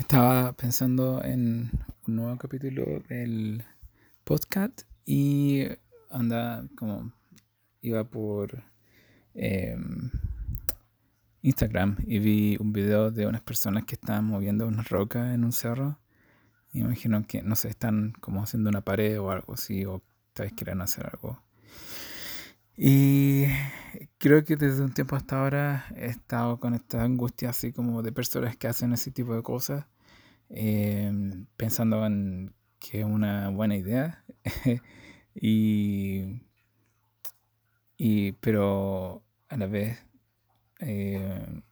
Estaba pensando en un nuevo capítulo del podcast y anda como iba por em, Instagram y vi un video de unas personas que estaban moviendo una roca en un cerro. imagino que, no sé, están como haciendo una pared o algo así, o tal vez quieran hacer algo. Y creo que desde un tiempo hasta ahora he estado con esta angustia así como de personas que hacen ese tipo de cosas, em, pensando en que es una buena idea. y, y, pero a la vez eh,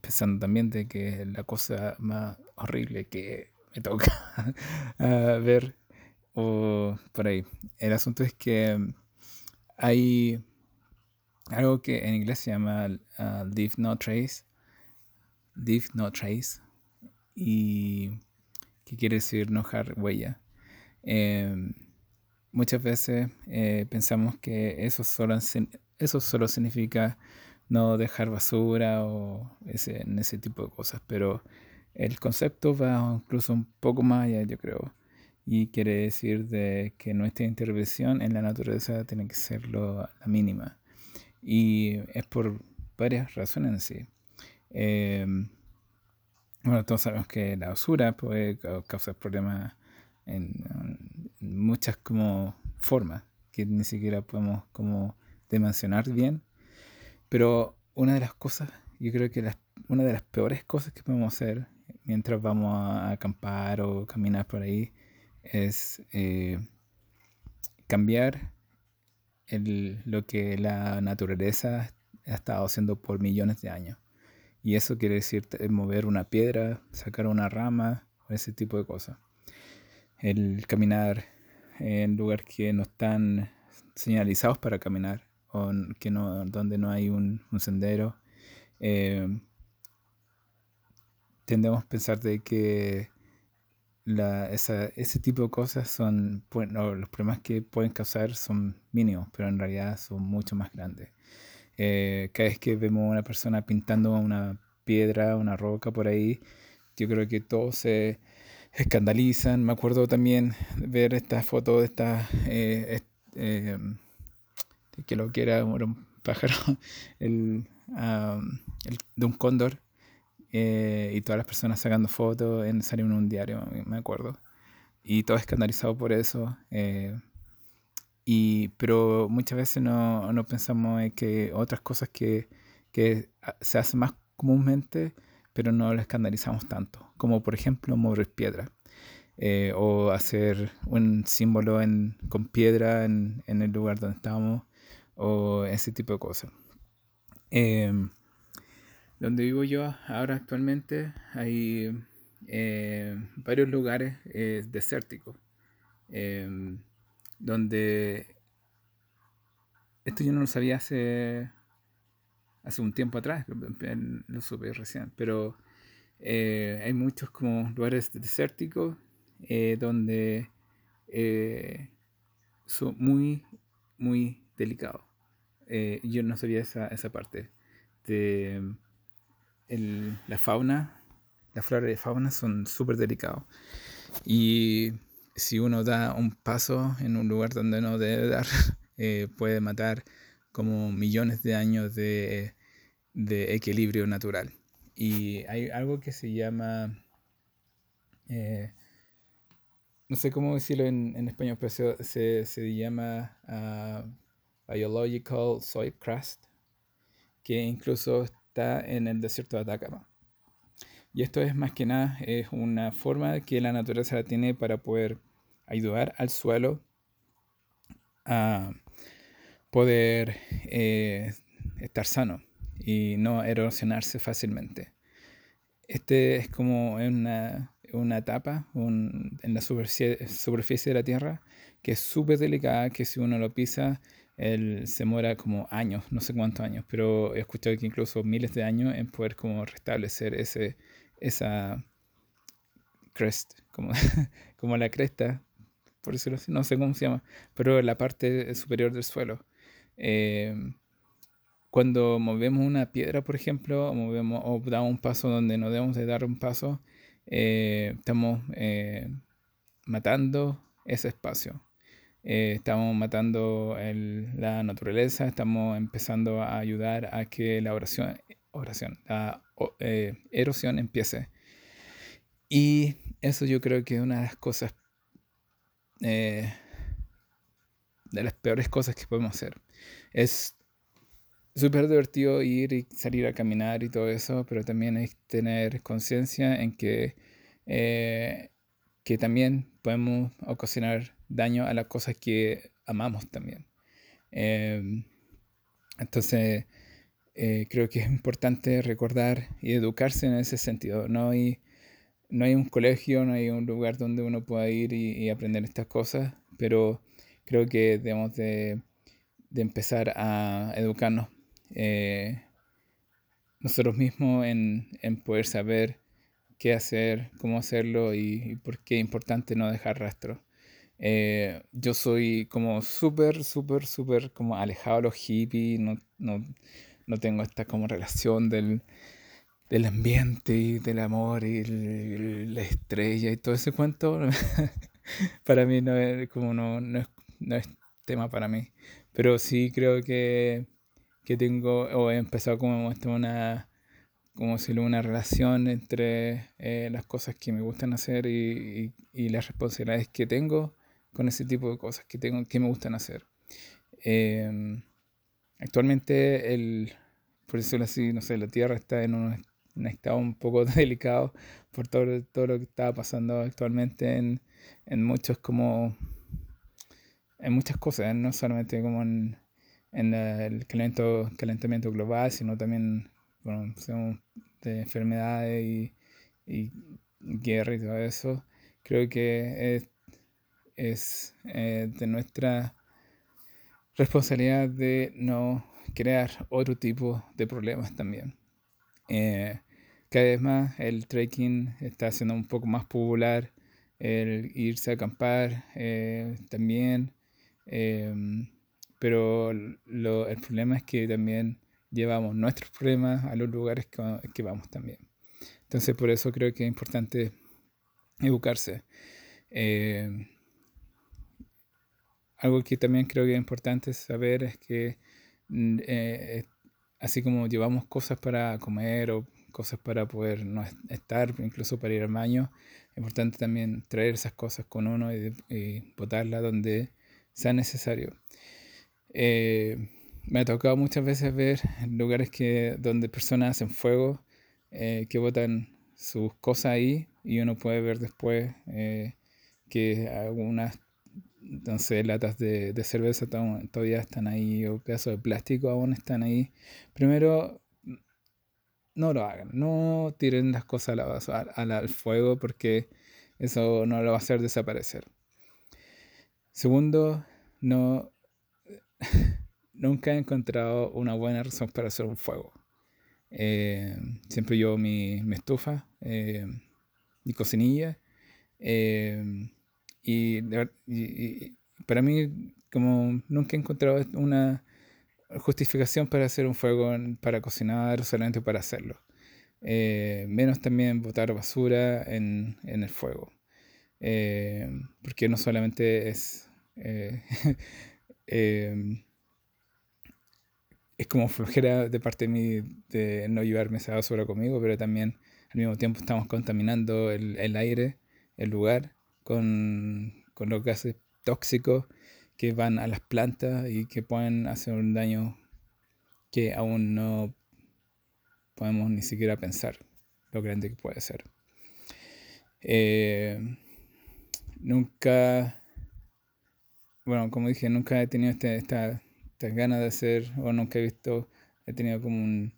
pensando también de que es la cosa más horrible que me toca ver o por ahí. El asunto es que hay algo que en inglés se llama uh, leave no trace. Leave no trace. Y que quiere decir no dejar huella. Em, muchas veces eh, pensamos que eso solo, eso solo significa no dejar basura o ese, ese tipo de cosas, pero el concepto va incluso un poco más allá, yo creo y quiere decir de que nuestra intervención en la naturaleza tiene que ser la mínima. Y es por varias razones en sí. Em, bueno, todos sabemos que la basura puede causar problemas en, muchas como formas que ni siquiera podemos como dimensionar bien. Pero una de las cosas, yo creo que una de las peores cosas que podemos hacer mientras vamos a acampar o caminar por ahí es eh, cambiar lo que la naturaleza ha estado haciendo por millones de años. Y eso quiere decir mover una piedra, sacar una rama, ese tipo de cosas. El caminar en lugares que no están señalizados para caminar, o que no, donde no hay un, sendero. Eh, tendemos a pensar de que ese tipo de cosas son, los problemas que pueden causar son mínimos, pero en realidad son mucho más grandes. Eh, cada vez que vemos a una persona pintando una piedra, una roca por ahí, yo creo que todos se escandalizan. Me acuerdo también ver esta foto de esta, eh, eh, que lo que era un pájaro, el, de un cóndor eh, y todas las personas sacando fotos, en, salió en un diario, me acuerdo. Y todo escandalizado por eso. Eh, y, pero muchas veces no, no, pensamos en que otras cosas que, que se hacen más comúnmente, pero no lo escandalizamos tanto. Como por ejemplo mover piedra. Eh, o hacer un símbolo en, con piedra en, en, el lugar donde estamos. O ese tipo de cosas. Eh, donde vivo yo ahora actualmente hay eh, varios lugares eh, desérticos, em, donde esto yo no lo sabía hace, hace un tiempo atrás, lo supe recién, pero eh, hay muchos como lugares desérticos donde son muy, muy delicados. yo no sabía esa, esa parte. De, la fauna, la flora de fauna son súper delicados. Y si uno da un paso en un lugar donde no debe dar, eh, puede matar como millones de años de, equilibrio natural. Y hay algo que se llama, eh, no sé cómo decirlo en, español, pero se, se, llama uh, Biological Soil Crust, que incluso en el desierto de Atacama. Y esto es más que nada es una forma que la naturaleza tiene para poder ayudar al suelo a poder eh, estar sano y no erosionarse fácilmente. Este es como una, una etapa en la superficie, superficie de la Tierra que es súper delicada, que si uno lo pisa él se muera como años, no sé cuántos años, pero he escuchado que incluso miles de años en poder como restablecer ese, esa crest, como, como la cresta, por decirlo así, no sé cómo se llama, pero la parte superior del suelo. Eh, cuando movemos una piedra, por ejemplo, o, movemos, damos un paso donde no debemos de dar un paso, eh, estamos matando ese espacio. Estamos matando la naturaleza, estamos empezando a ayudar a que la oración, oración la erosión empiece. Y eso yo creo que es una de las cosas de las peores cosas que podemos hacer. Es súper divertido ir y salir a caminar y todo eso, pero también hay tener conciencia en que, eh, que también podemos ocasionar daño a las cosas que amamos también. Em, entonces, eh, creo que es importante recordar y educarse en ese sentido. No hay, no hay un colegio, no hay un lugar donde uno pueda ir y aprender estas cosas, pero creo que debemos de, empezar a educarnos eh, nosotros mismos en, poder saber qué hacer, cómo hacerlo y, por qué es importante no dejar rastro. Eh, yo soy como súper, súper, súper como alejado de los hippies, no, no, tengo esta como relación del, ambiente y del amor y la estrella y todo ese cuento. Para mí no es como no, no, es, no es tema para mí. Pero sí creo que, que tengo, o he empezado como una, como decirlo, una relación entre eh, las cosas que me gustan hacer y, y, las responsabilidades que tengo con ese tipo de cosas que, tengo, que me gustan hacer. Em, actualmente, el, por decirlo así, no sé, la Tierra está en un, estado un poco delicado por todo, todo lo que está pasando actualmente en, en muchos como en muchas cosas, no solamente como en, el calentamiento, calentamiento global, sino también bueno, de enfermedades y, y, guerra y todo eso. Creo que es, es eh, de nuestra responsabilidad de no crear otro tipo de problemas también. Eh, cada vez más el trekking está siendo un poco más popular, el irse a acampar eh, también pero el problema es que también llevamos nuestros problemas a los lugares que, vamos también. Entonces por eso creo que es importante educarse. Algo que también creo que es importante saber es que mm, eh, así como llevamos cosas para comer o cosas para poder no estar, incluso para ir al baño, es importante también traer esas cosas con uno y, botarlas donde sea necesario. Eh, me ha tocado muchas veces ver lugares que, donde personas hacen fuego, eh, que botan sus cosas ahí y uno puede ver después eh, que algunas entonces, latas de, de cerveza todavía están ahí o pedazos de plástico aún están ahí. Primero, no lo hagan, no tiren las cosas al, fuego porque eso no lo va a hacer desaparecer. Segundo, no, nunca he encontrado una buena razón para hacer un fuego. Eh, siempre llevo mi, estufa, eh, mi cocinilla. Eh, y, para mí, como nunca he encontrado una justificación para hacer un fuego, para cocinar, solamente para hacerlo. menos también botar basura en, en el fuego. porque no solamente es eh, es como flojera de parte de mí de no llevarme esa basura conmigo, pero también al mismo tiempo estamos contaminando el, aire, el lugar, con, con, los gases tóxicos que van a las plantas y que pueden hacer un daño que aún no podemos ni siquiera pensar lo grande que puede ser. Eh, nunca bueno, como dije, nunca he tenido este, esta, ganas de hacer, o nunca he visto, he tenido como un,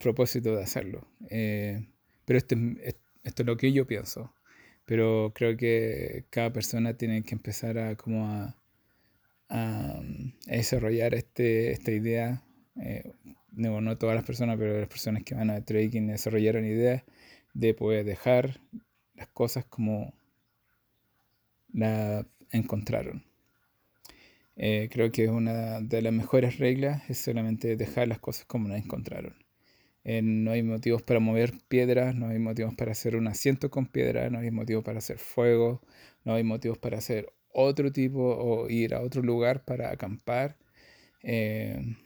propósito de hacerlo. Eh, pero este, esto es lo que yo pienso. Pero creo que cada persona tiene que empezar a, como a, desarrollar este, esta idea. Eh, no, no todas las personas, pero las personas que van a trading desarrollaron ideas de poder dejar las cosas como la encontraron. Eh, creo que una de las mejores reglas es solamente dejar las cosas como las encontraron. Eh, no hay motivos para mover piedras, no hay motivos para hacer un asiento con piedra, no hay motivos para hacer fuego, no hay motivos para hacer otro tipo o ir a otro lugar para acampar. Eh,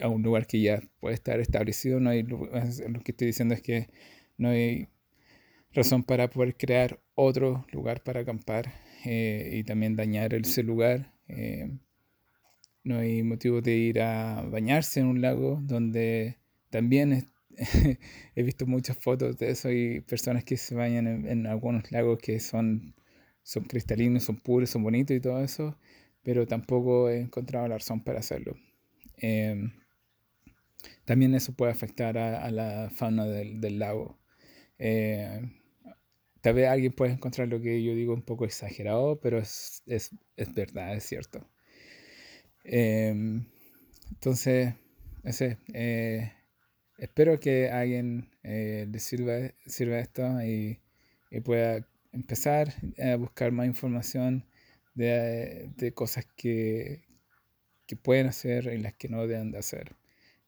a un lugar que ya puede estar establecido. No lo que estoy diciendo es que no hay razón para poder crear otro lugar para acampar eh, y también dañar ese lugar. no hay motivo de ir a bañarse en un lago donde también he visto muchas fotos de eso y personas que se bañan en, algunos lagos que son, son cristalinos, son puros, son bonitos y todo eso, pero tampoco he encontrado la razón para hacerlo. Em, también eso puede afectar a, la fauna del, lago. Eh, tal vez alguien puede encontrar lo que yo digo un poco exagerado, pero es, es, es verdad, es cierto. Em, entonces, ese, eh, espero que a alguien eh, le sirva, sirva esto y, pueda empezar a buscar más información de, cosas que, que, pueden hacer y las que no deben de hacer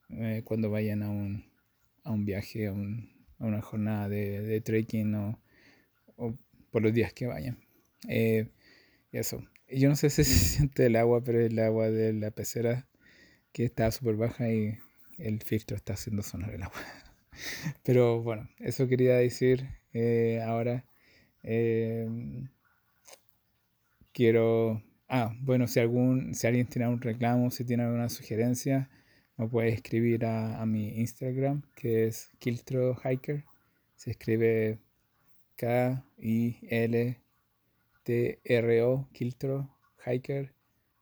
eh, cuando vayan a un, a un viaje, a, una jornada de, de trekking o, por los días que vayan. Eh, eso. Yo no sé si se siente el agua, pero el agua de la pecera que está súper baja y el filtro está haciendo sonar el agua. Pero bueno, eso quería decir eh, ahora. Em, quiero... Ah, bueno, si, algún, si alguien tiene algún reclamo, si tiene alguna sugerencia, me puede escribir a, mi Instagram, que es Kiltro Hiker. Se escribe K-I-L-T-R-O, Kiltro Hiker.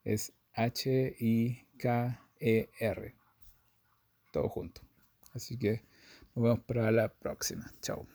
Es H-I-K-E-R todo junto. Así que nos vemos para la próxima. Chao.